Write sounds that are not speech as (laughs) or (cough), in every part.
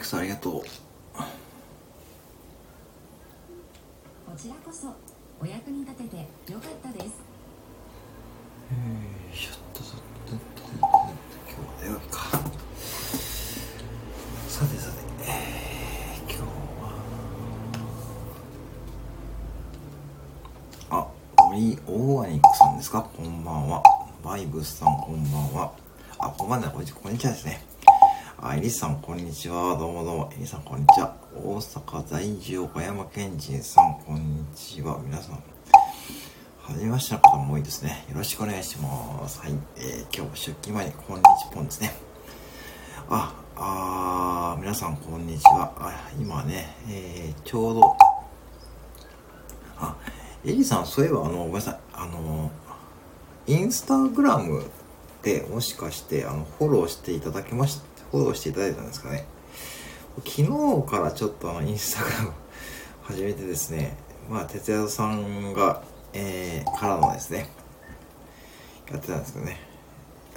クサありがとう。こちらこそお役に立ててよかったです。よいしょっとっとっとっと今日は土曜日かさてさて、えー、今日はあ森大アニックさんですかこんばんはバイブスさんこんばんはあこんばんはこんにちはですねあ、エリさん、こんにちは。どうもどうも。エリさん、こんにちは。大阪在住、岡山県人さん、こんにちは。皆さん、はじめましての方も多いですね。よろしくお願いします。はい。えー、今日出勤前に、こんにちぽんですね。あ、あ皆さん、こんにちは。あ今ね、えー、ちょうど、あ、エリさん、そういえば、あの、ごめんなさい。あの、インスタグラムでもしかして、あの、フォローしていただけました？フォローしていただいたんですかね。昨日からちょっとあの、インスタグラム始めてですね、まあ、哲也さんが、えー、からのですね、やってたんですけどね。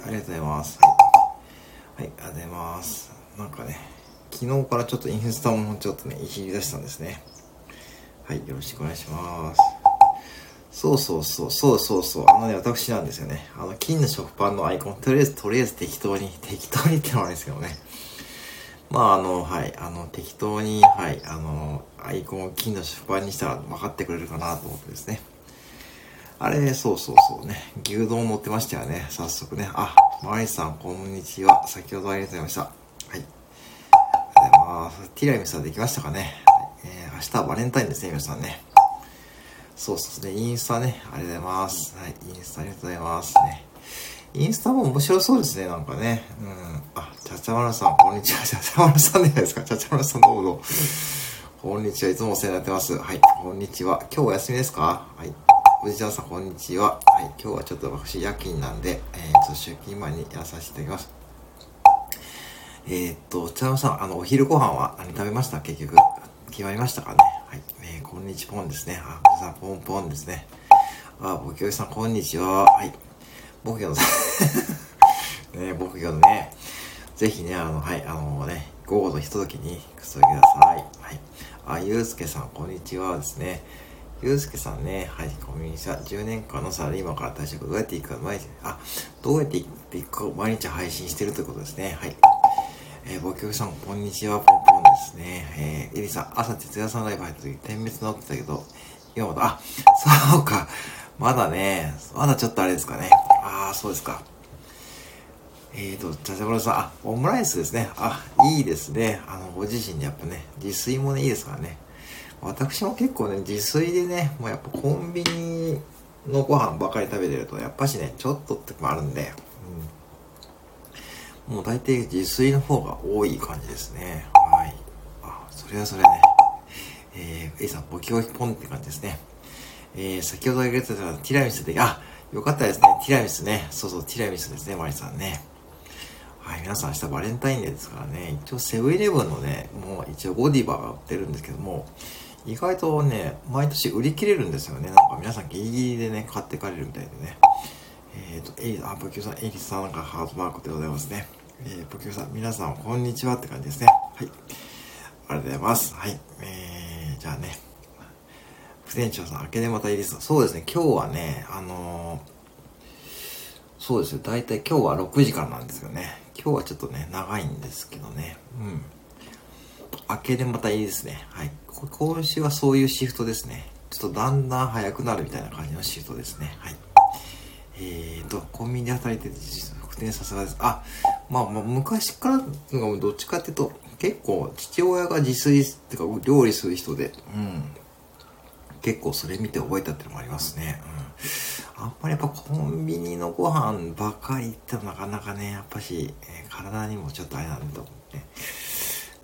ありがとうございます。はい。はい、ありがとうございます。なんかね、昨日からちょっとインスタもちょっとね、いじり出したんですね。はい、よろしくお願いします。そうそうそう、そうそうそう。あのね、私なんですよね。あの、金の食パンのアイコン、とりあえず、とりあえず適当に、適当にってのはあれですけどね。まあ、あの、はい、あの、適当に、はい、あの、アイコンを金の食パンにしたら分かってくれるかなと思ってですね。あれ、そうそうそうね。牛丼乗ってましたよね。早速ね。あ、マリさん、こんにちは。先ほどありがとうございました。はい。ありがとうございます。ティラミスはできましたかね。えー、明日はバレンタインですね、皆さんね。そうそうね、インスタね、ありがとうございます。はい、インスタありがとうございますね。インスタも面白そうですね、なんかね。うん。あ、ちゃちゃまるさん、こんにちは。ちゃちゃまるさんじゃないですか。ちゃちゃまるさんどうぞ。こんにちは。いつもお世話になってます。はい、こんにちは。今日お休みですか？はい。おじちゃんさん、こんにちは。はい、今日はちょっと私夜勤なんで、えー、っと、出勤前にやらさせていただきます。えー、っと、ちゃまさん、あの、お昼ご飯は何食べました？結局。決まりましたかね？はい。えー、こんにちぽんですね。あ、皆さん、ポンポンですね。あ、ぼきょうさん、こんにちは。はい。ぼきょうさん (laughs) ね、ぼきょうね。ぜひね、あの、はい、あのね、午後のひとときにくつろぎください。はい。あ、ゆうすけさん、こんにちはですね。ゆうすけさんね、はい、コミュニティ10年間のサラリーマンから退職、どうやっていくか、毎日、あ、どうやっていくか、毎日配信してるということですね。はい。えー、ぼきょうさん、こんにちは、ポンポンですね。えー、エリさん、朝、哲也さんライブ入った時、点滅直ってたけど、今まだ、あ、そうか。まだね、まだちょっとあれですかね。ああ、そうですか。えーと、ちゃちゃまるさん、あ、オムライスですね。あ、いいですね。あの、ご自身でやっぱね、自炊もね、いいですからね。私も結構ね、自炊でね、もうやっぱコンビニのご飯ばかり食べてると、やっぱしね、ちょっとってもあるんで、うんもう大体自炊の方が多い感じですね。はい。それはそれね。えー、A さん、ボキボキポンって感じですね。えー、先ほど挙げてたティラミスで、あ、よかったですね。ティラミスね。そうそう、ティラミスですね、マリさんね。はい、皆さん明日バレンタインデーですからね。一応セブンイレブンのね、もう一応ゴディバが売ってるんですけども、意外とね、毎年売り切れるんですよね。なんか皆さんギリギリでね、買ってかれるみたいでね。えっ、ー、と、エリあ、ポキュさん、エリさんなんかハートマークでございますね。えー、ポキュさん、皆さん、こんにちはって感じですね。はい。ありがとうございます。はい。えー、じゃあね。副店長さん、明けでまたエリさん。そうですね、今日はね、あのー、そうですよ。大体今日は6時からなんですよね。今日はちょっとね、長いんですけどね。うん。明けでまたいいですね。はい。今週はそういうシフトですね。ちょっとだんだん早くなるみたいな感じのシフトですね。はい。えーと、コンビニで働いてて、復転さすがです。あ、まあ、まあ、昔からどっちかっていうと、結構父親が自炊ってか料理する人で、うん。結構それ見て覚えたっていうのもありますね。うん。あんまりやっぱコンビニのご飯ばかりってなかなかね、やっぱし、えー、体にもちょっとあれなんだと思って。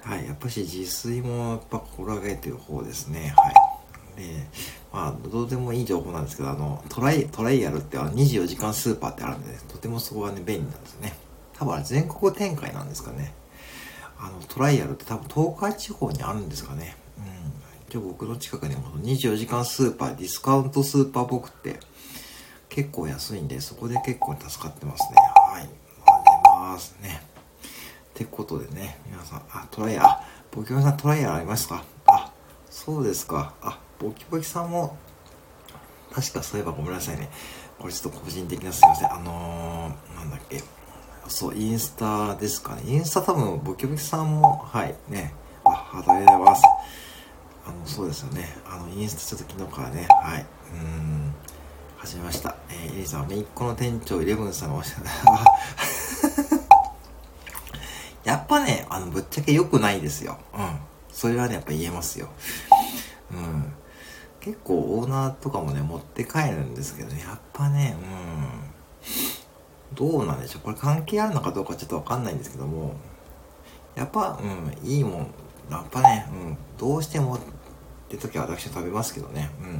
はい、やっぱし自炊もやっぱ心がけてる方ですね。はい。で、まあ、どうでもいい情報なんですけど、あの、トライ、トライアルってあの24時間スーパーってあるんで、ね、とてもそこがね、便利なんですね。多分全国展開なんですかね。あの、トライアルって多分東海地方にあるんですかね。うん。一応僕の近くにも24時間スーパー、ディスカウントスーパー僕って結構安いんで、そこで結構助かってますね。はい。ありますね。ってことでね、皆さん、あ、トライヤー、あ、ボキボキさんトライヤーありますか？あ、そうですか。あ、ボキボキさんも、確かそういえばごめんなさいね。これちょっと個人的なすいません。あのー、なんだっけ。そう、インスタですかね。インスタ多分、ボキボキさんも、はい、ね。あ、ありがとうございます。あの、そうですよね。あの、インスタちょっと昨日からね、はい、うん、始めました。えー、エリさん、めいっ子の店長、イレブンさんがおっしゃった。(laughs) やっぱね、あの、ぶっちゃけ良くないですよ。うん。それはね、やっぱ言えますよ。うん。結構オーナーとかもね、持って帰るんですけどね、やっぱね、うん。どうなんでしょう。これ関係あるのかどうかちょっとわかんないんですけども、やっぱ、うん、いいもん。やっぱね、うん、どうしてもって時は私は食べますけどね、うん。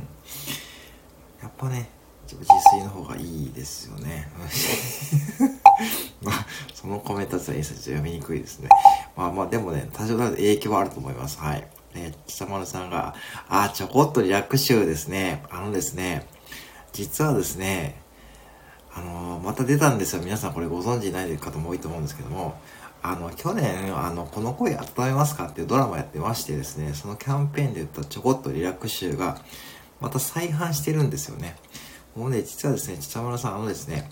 やっぱね、自炊の方がいいですよね。(laughs) まあ、そのコメントは読みにくいですね。まあまあ、でもね、多少なる影響はあると思います。はい。ね、ちさまるさんが、あ、ちょこっとリラックスですね。あのですね、実はですね、あのー、また出たんですよ。皆さんこれご存知ない方も多いと思うんですけども、あの、去年、あの、この声温めますかっていうドラマやってましてですね、そのキャンペーンで言ったちょこっとリラックス集が、また再販してるんですよね。もうね、実はですね、ちさまるさん、あのですね、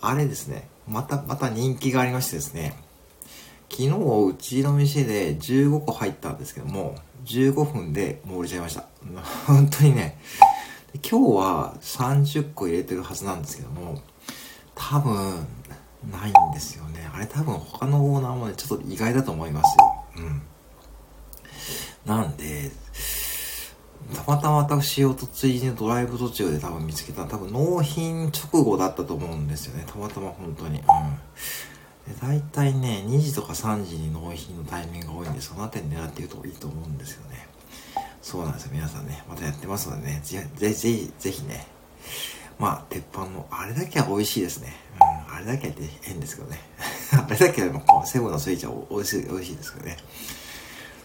あれですね、また、また人気がありましてですね、昨日、うちの店で15個入ったんですけども、15分でもう売れちゃいました。(laughs) 本当にね、今日は30個入れてるはずなんですけども、多分、ないんですよね。あれ多分他のオーナーもね、ちょっと意外だと思いますよ。うん。なんで、たまたま私をとついでドライブ途中で多分見つけた多分納品直後だったと思うんですよね。たまたま本当に。うん。で大体ね、2時とか3時に納品のタイミングが多いんで、そのあたり狙っていくといいと思うんですよね。そうなんですよ。皆さんね、またやってますのでね、ぜぜぜひ、ぜひね、まあ、鉄板の、あれだけは美味しいですね。うん、あれだけは変ですけどね。(laughs) あれだけは、セブンのスイーツは美味しい、美味しいですけどね。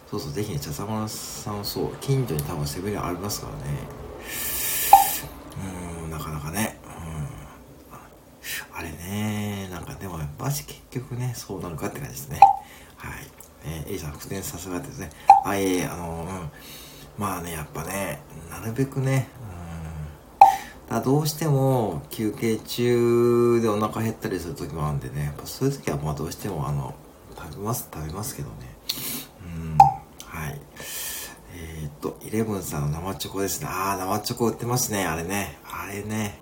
そうそう、ぜひね、茶さまさんそう、近所に多分セブンありますからね。うん、なかなかね。うん。あれね、なんかでも、マジ結局ね、そうなるかって感じですね。はい。えー、A さん、復転させられてですね。あ、いえいえ、あの、うん。まあね、やっぱね、なるべくね、うん。どうしても休憩中でお腹減ったりする時もあるんでね、やっぱそういう時はまあどうしてもあの、食べます、食べますけどね。うん。はい。えー、っと、イレブンさんの生チョコですね。あー、生チョコ売ってますね。あれね。あれね。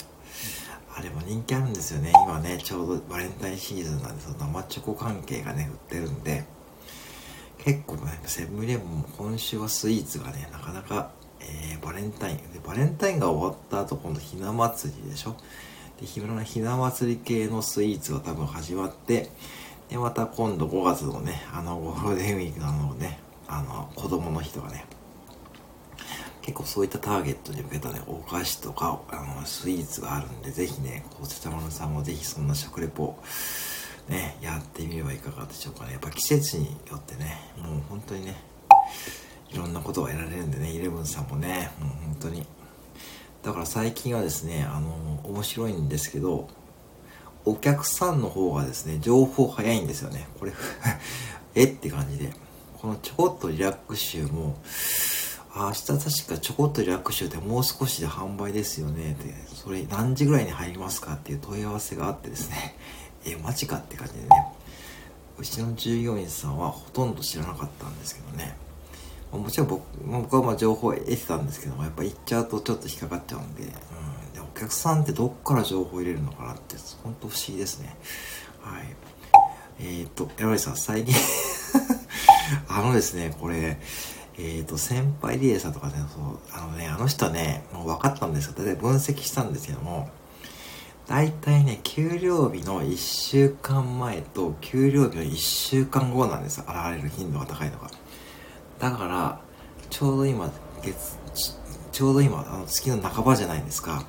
あれも人気あるんですよね。今ね、ちょうどバレンタインシーズンなんで、その生チョコ関係がね、売ってるんで、結構ね、セブンイレブンも今週はスイーツがね、なかなか、えー、バレンタイン。で、バレンタインが終わった後、今度ひな祭りでしょ？で、ひなひな祭り系のスイーツが多分始まって、で、また今度5月のね、あの、ゴールデンウィークのあのね、あの、子供の日とかね、結構そういったターゲットに向けたね、お菓子とか、あの、スイーツがあるんで、ぜひね、こう、ちゃまるさんもぜひそんな食レポ、ね、やってみればいかがでしょうかね。やっぱ季節によってね、もう本当にね、いろんなことが得られるんでね、イレブンさんもね、もう本当に。だから最近はですね、あの、面白いんですけど、お客さんの方がですね、情報早いんですよね。これ (laughs) えって感じで。このちょこっとリラックス集も、明日確かちょこっとリラックス集ってもう少しで販売ですよねって、それ何時ぐらいに入りますかっていう問い合わせがあってですね、え、マジかって感じでね、うちの従業員さんはほとんど知らなかったんですけどね、もちろん僕僕はまあ情報を得てたんですけども、やっぱ行っちゃうとちょっと引っかかっちゃうんで、うん、でお客さんってどっから情報を入れるのかなって、本当不思議ですね。はい。えー、っと、山口さん、最近 (laughs) あのですね、これ、えっ、ー、と、先輩リエさんとかね、そう、あのね、あの人はね、もう分かったんですよ。大体分析したんですけども、大体ね、給料日の1週間前と給料日の1週間後なんですよ。現れる頻度が高いのが。だから、ちょうど今、月、ちょうど今、あの月の半ばじゃないですか。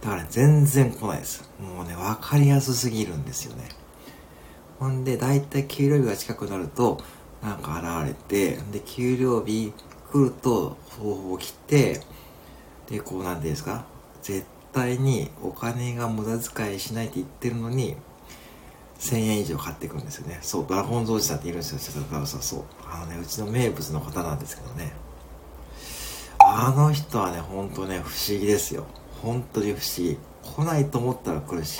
だから、ね、全然来ないです。もうね、分かりやすすぎるんですよね。ほんで、大体給料日が近くなると、なんか現れて、で、給料日来ると、方法を切って、で、こうなんていうんですか、絶対にお金が無駄遣いしないって言ってるのに、1000円以上買っていくんですよね。そう、ドラゴンズおじさんっているんですよ。ちょっとさ、そう。あのね、うちの名物の方なんですけどね。あの人はね、ほんとね、不思議ですよ。本当に不思議。来ないと思ったら来るし、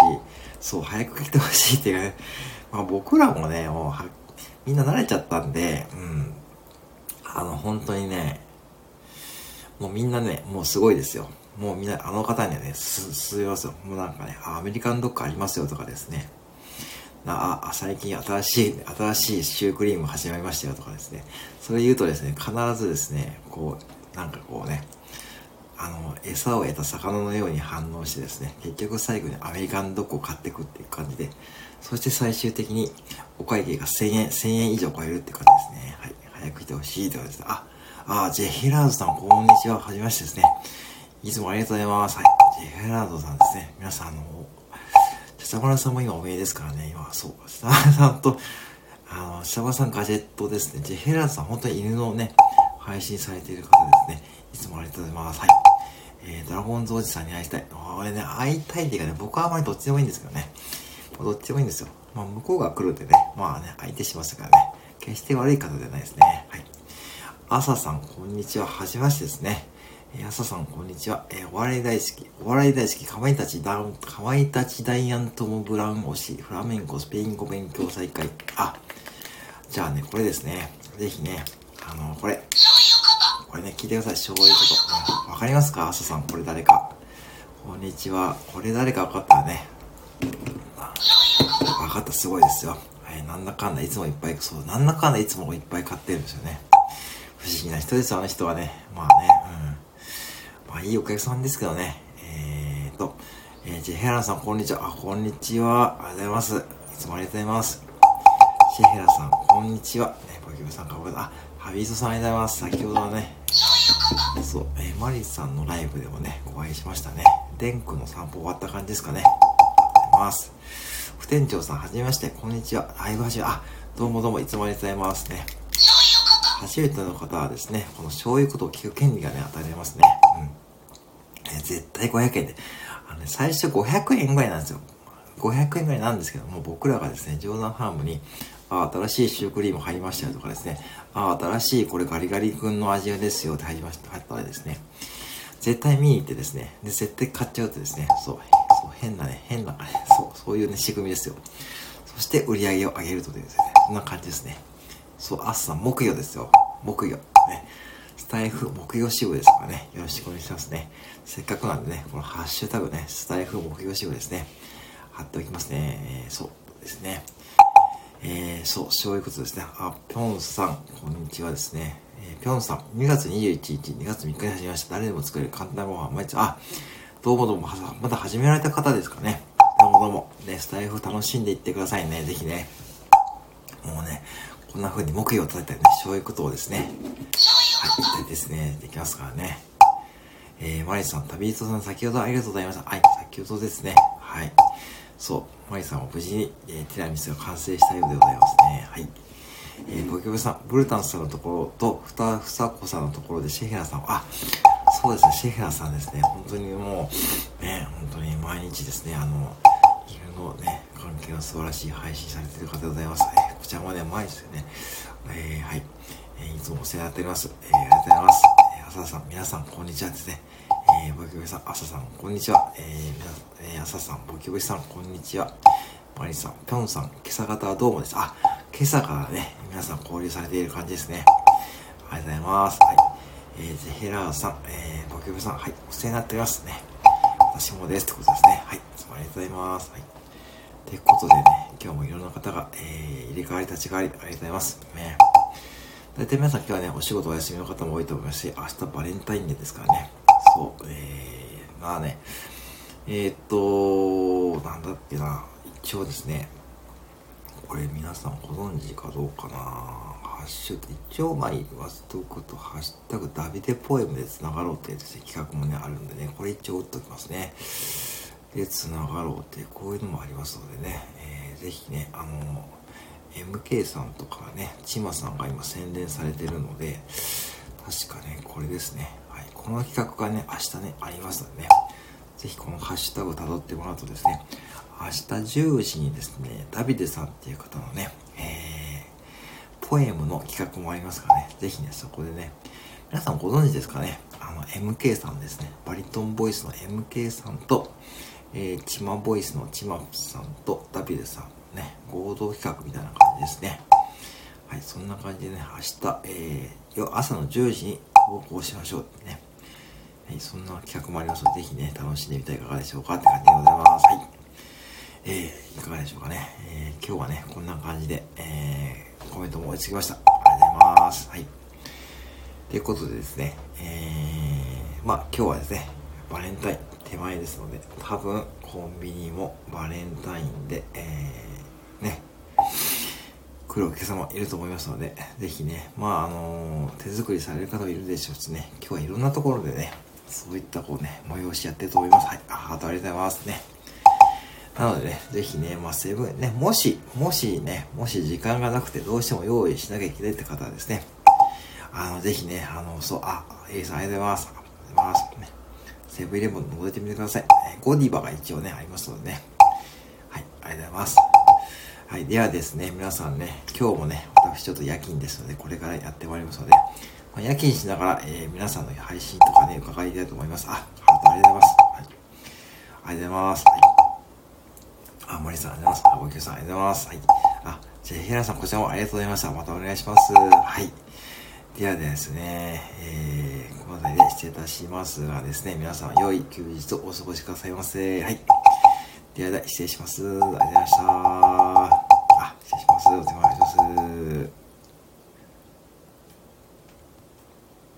そう、早く来てほしいっていうかね、まあ僕らもね、もうは、みんな慣れちゃったんで、うん。あの、本当にね、もうみんなね、もうすごいですよ。もうみんな、あの方にはね、す、すみますよ。もうなんかね、アメリカンドッグありますよとかですね。なあ、最近新しい、新しいシュークリーム始まりましたよとかですね。それ言うとですね、必ずですね、こう、なんかこうね、あの、餌を得た魚のように反応してですね、結局最後にアメリカンドッグを買っていくっていう感じで、そして最終的にお会計が1000円、1000円以上超えるっていう感じですね。はい。早く来てほしいとかですね。あ、あ、ジェヒラードさん、こんにちは。はじめましてですね。いつもありがとうございます。はい。ジェラードさんですね。皆さん、あの、下村さんも今お見えですからね。今、そう。下村さんと、あの、下村さんガジェットですね。ジェラードさん、本当に犬のね、配信されている方ですね。いつもありがとうございます。はい。えー、ドラゴンズおじさんに会いたい。あ俺ね、会いたいっていうかね、僕はあまりどっちでもいいんですけどね。どっちでもいいんですよ。まあ、向こうが来るんでね、まあね、相手しますからね。決して悪い方ではないですね。はい。朝さん、こんにちは。はじめましてですね。えー、朝さん、こんにちは。えー、お笑い大好き。お笑い大好き。かまいたちダウン、かまいたちダイアントモブラウン推し。フラメンコ、スペイン語勉強再開。あ、じゃあね、これですね。ぜひね、あの、これ。これね、聞いてください。そういうこと。わ、うん、かりますか？朝さん、これ誰か。こんにちは。これ誰か分かったらね。分かった、すごいですよ。はい、なんだかんだいつもいっぱい、そう、なんだかんだいつもいっぱい買ってるんですよね。不思議な人です、あの人はね。まあね、うん。まあいいお客さんですけどね。えーと、えー、ジェヘラさん、こんにちは。あ、こんにちは。ありがとうございます。いつもありがとうございます。シェヘラさん、こんにちは。ね、ポケモンさん、かぼあ、ハビートさんありがとうございます。先ほどはね、そう、えー、マリスさんのライブでもね、お会いしましたね。デンクの散歩終わった感じですかね。ありがとうございます。副店長さん、はじめまして、こんにちは。ライブ始め、あ、どうもどうも、いつもありがとうございますね。初めての方はですね、この醤油ことを聞く権利がね、与えられますね。うん。えー、絶対500円で。あのね、最初500円ぐらいなんですよ。500円ぐらいなんですけども、僕らがですね、冗談半分に、あ、新しいシュークリーム入りましたよとかですね、あ、新しいこれガリガリ君の味ですよって入りました、入ったらですね、絶対見に行ってですね、で、絶対買っちゃうとですね、そう、そう、変なね、変な、ね、そう、そういうね、仕組みですよ。そして売り上げを上げるというですね、そんな感じですね。そう、朝、木曜ですよ。木曜。ね。スタイフ木曜支部ですからね。よろしくお願いしますね。せっかくなんでね、このハッシュタグね、スタイフ木曜支部ですね。貼っておきますね。えー、そうですね。えー、そう、そういうことですね。あ、ぴょんさん、こんにちはですね。えー、ぴょんさん、2月21日、2月3日に始めました。誰でも作れる簡単ご飯、毎日、あ、どうもどうも、まだ始められた方ですかね。どうもどうも、ね、スタイフ楽しんでいってくださいね。ぜひね。もうね、こんな風に木曜を叩いたりね、そういうことをですね、はい、ですね、できますからね。えー、マリさん、旅人さん、先ほどありがとうございました。はい、先ほどですね。はい。そう、マリさんは無事に、えー、ティラミスが完成したようでございますね。はい。えー、ゴキブさん、ブルタンさんのところと、ふたふさこさんのところでシェヘラさんは、あ、そうですね、シェヘラさんですね。本当にもう、ね、本当に毎日ですね、あの、犬のね、関係の素晴らしい配信されてる方でございます。えー、こちらもね、毎日ね、えー、はい、えー、いつもお世話になっております。えー、ありがとうございます。えー、浅田さん、皆さん、こんにちはですね。えー、ボキボキさん、朝さん、こんにちは。えー、皆さん、えー、朝さん、ボキボキさん、こんにちは。マリさん、ぴょんさん、今朝方はどうもです。あ、今朝からね、皆さん交流されている感じですね。ありがとうございます。はい。えー、ゼヘラーさん、えー、ボキボキさん、はい、お世話になっておりますね。私もです。ってことですね。はい。いつもありがとうございます。はい。ということでね、今日もいろんな方が、えー、入れ替わり立ち替わり、ありがとうございます。ね。大体皆さん今日はね、お仕事お休みの方も多いと思いますし、明日バレンタインデーですからね。そう、えー、まあね、えー、っと、なんだっけな、一応ですね、これ皆さんご存知かどうかなハッシュ、一応まあ言わせておくと、ハッシュタグダビデポエムで繋がろうっていう企画もね、あるんでね、これ一応打っておきますね。で、繋がろうってこういうのもありますのでね、えー、ぜひね、あの、MK さんとかね、ちまさんが今宣伝されてるので、確かね、これですね。はいこの企画がね、明日ね、ありますのでね、ぜひこのハッシュタグを辿ってもらうとですね、明日10時にですね、ダビデさんっていう方のね、えー、ポエムの企画もありますからね、ぜひね、そこでね、皆さんご存知ですかね、あの、MK さんですね、バリトンボイスの MK さんと、えー、チマボイスのチマさんとダビデさんね、合同企画みたいな感じですね。はい、そんな感じでね、明日、えー、朝の10時に投稿しましょうね。はい、そんな企画もありますので、ぜひね、楽しんでみてはいかがでしょうかって感じでございます。はい。えー、いかがでしょうかね。えー、今日はね、こんな感じで、えー、コメントも追いつきました。ありがとうございます。はい。ということでですね、えー、まあ今日はですね、バレンタイン手前ですので、多分コンビニもバレンタインで、えー、来るお客様いると思いますので、ぜひね、まああのー、手作りされる方もいるでしょうしね、今日はいろんなところでね、そういったこうね、催しやってると思います。はい、あ、ハートありがとうございますね。なのでね、ぜひね、まあ、セブンね、もし、もしね、もし時間がなくてどうしても用意しなきゃいけないって方はですね、あの、ぜひね、あの、そう、あ、A さんありがとうございます。ありがとうございます。ね、セブンイレブン覗いてみてください。ゴディバが一応ね、ありますのでね。はい、ありがとうございます。はい、ではですね、皆さんね、今日もね、私ちょっと夜勤ですので、これからやってまいりますので、まあ、夜勤しながら、えー、皆さんの配信とかね、伺いたいと思います。あ、ハートありがとうございます。はい、ありがとうございます。はいあ、森さん、ありがとうございます。あ、ごきゅうさん、ありがとうございます。はい。あ、じゃあ、平さん、こちらもありがとうございました。またお願いします。はい。ではですね、えー、この辺りで失礼いたしますがですね、皆さん、良い休日をお過ごしくださいませ。はい。ではでは、失礼します。ありがとうございました。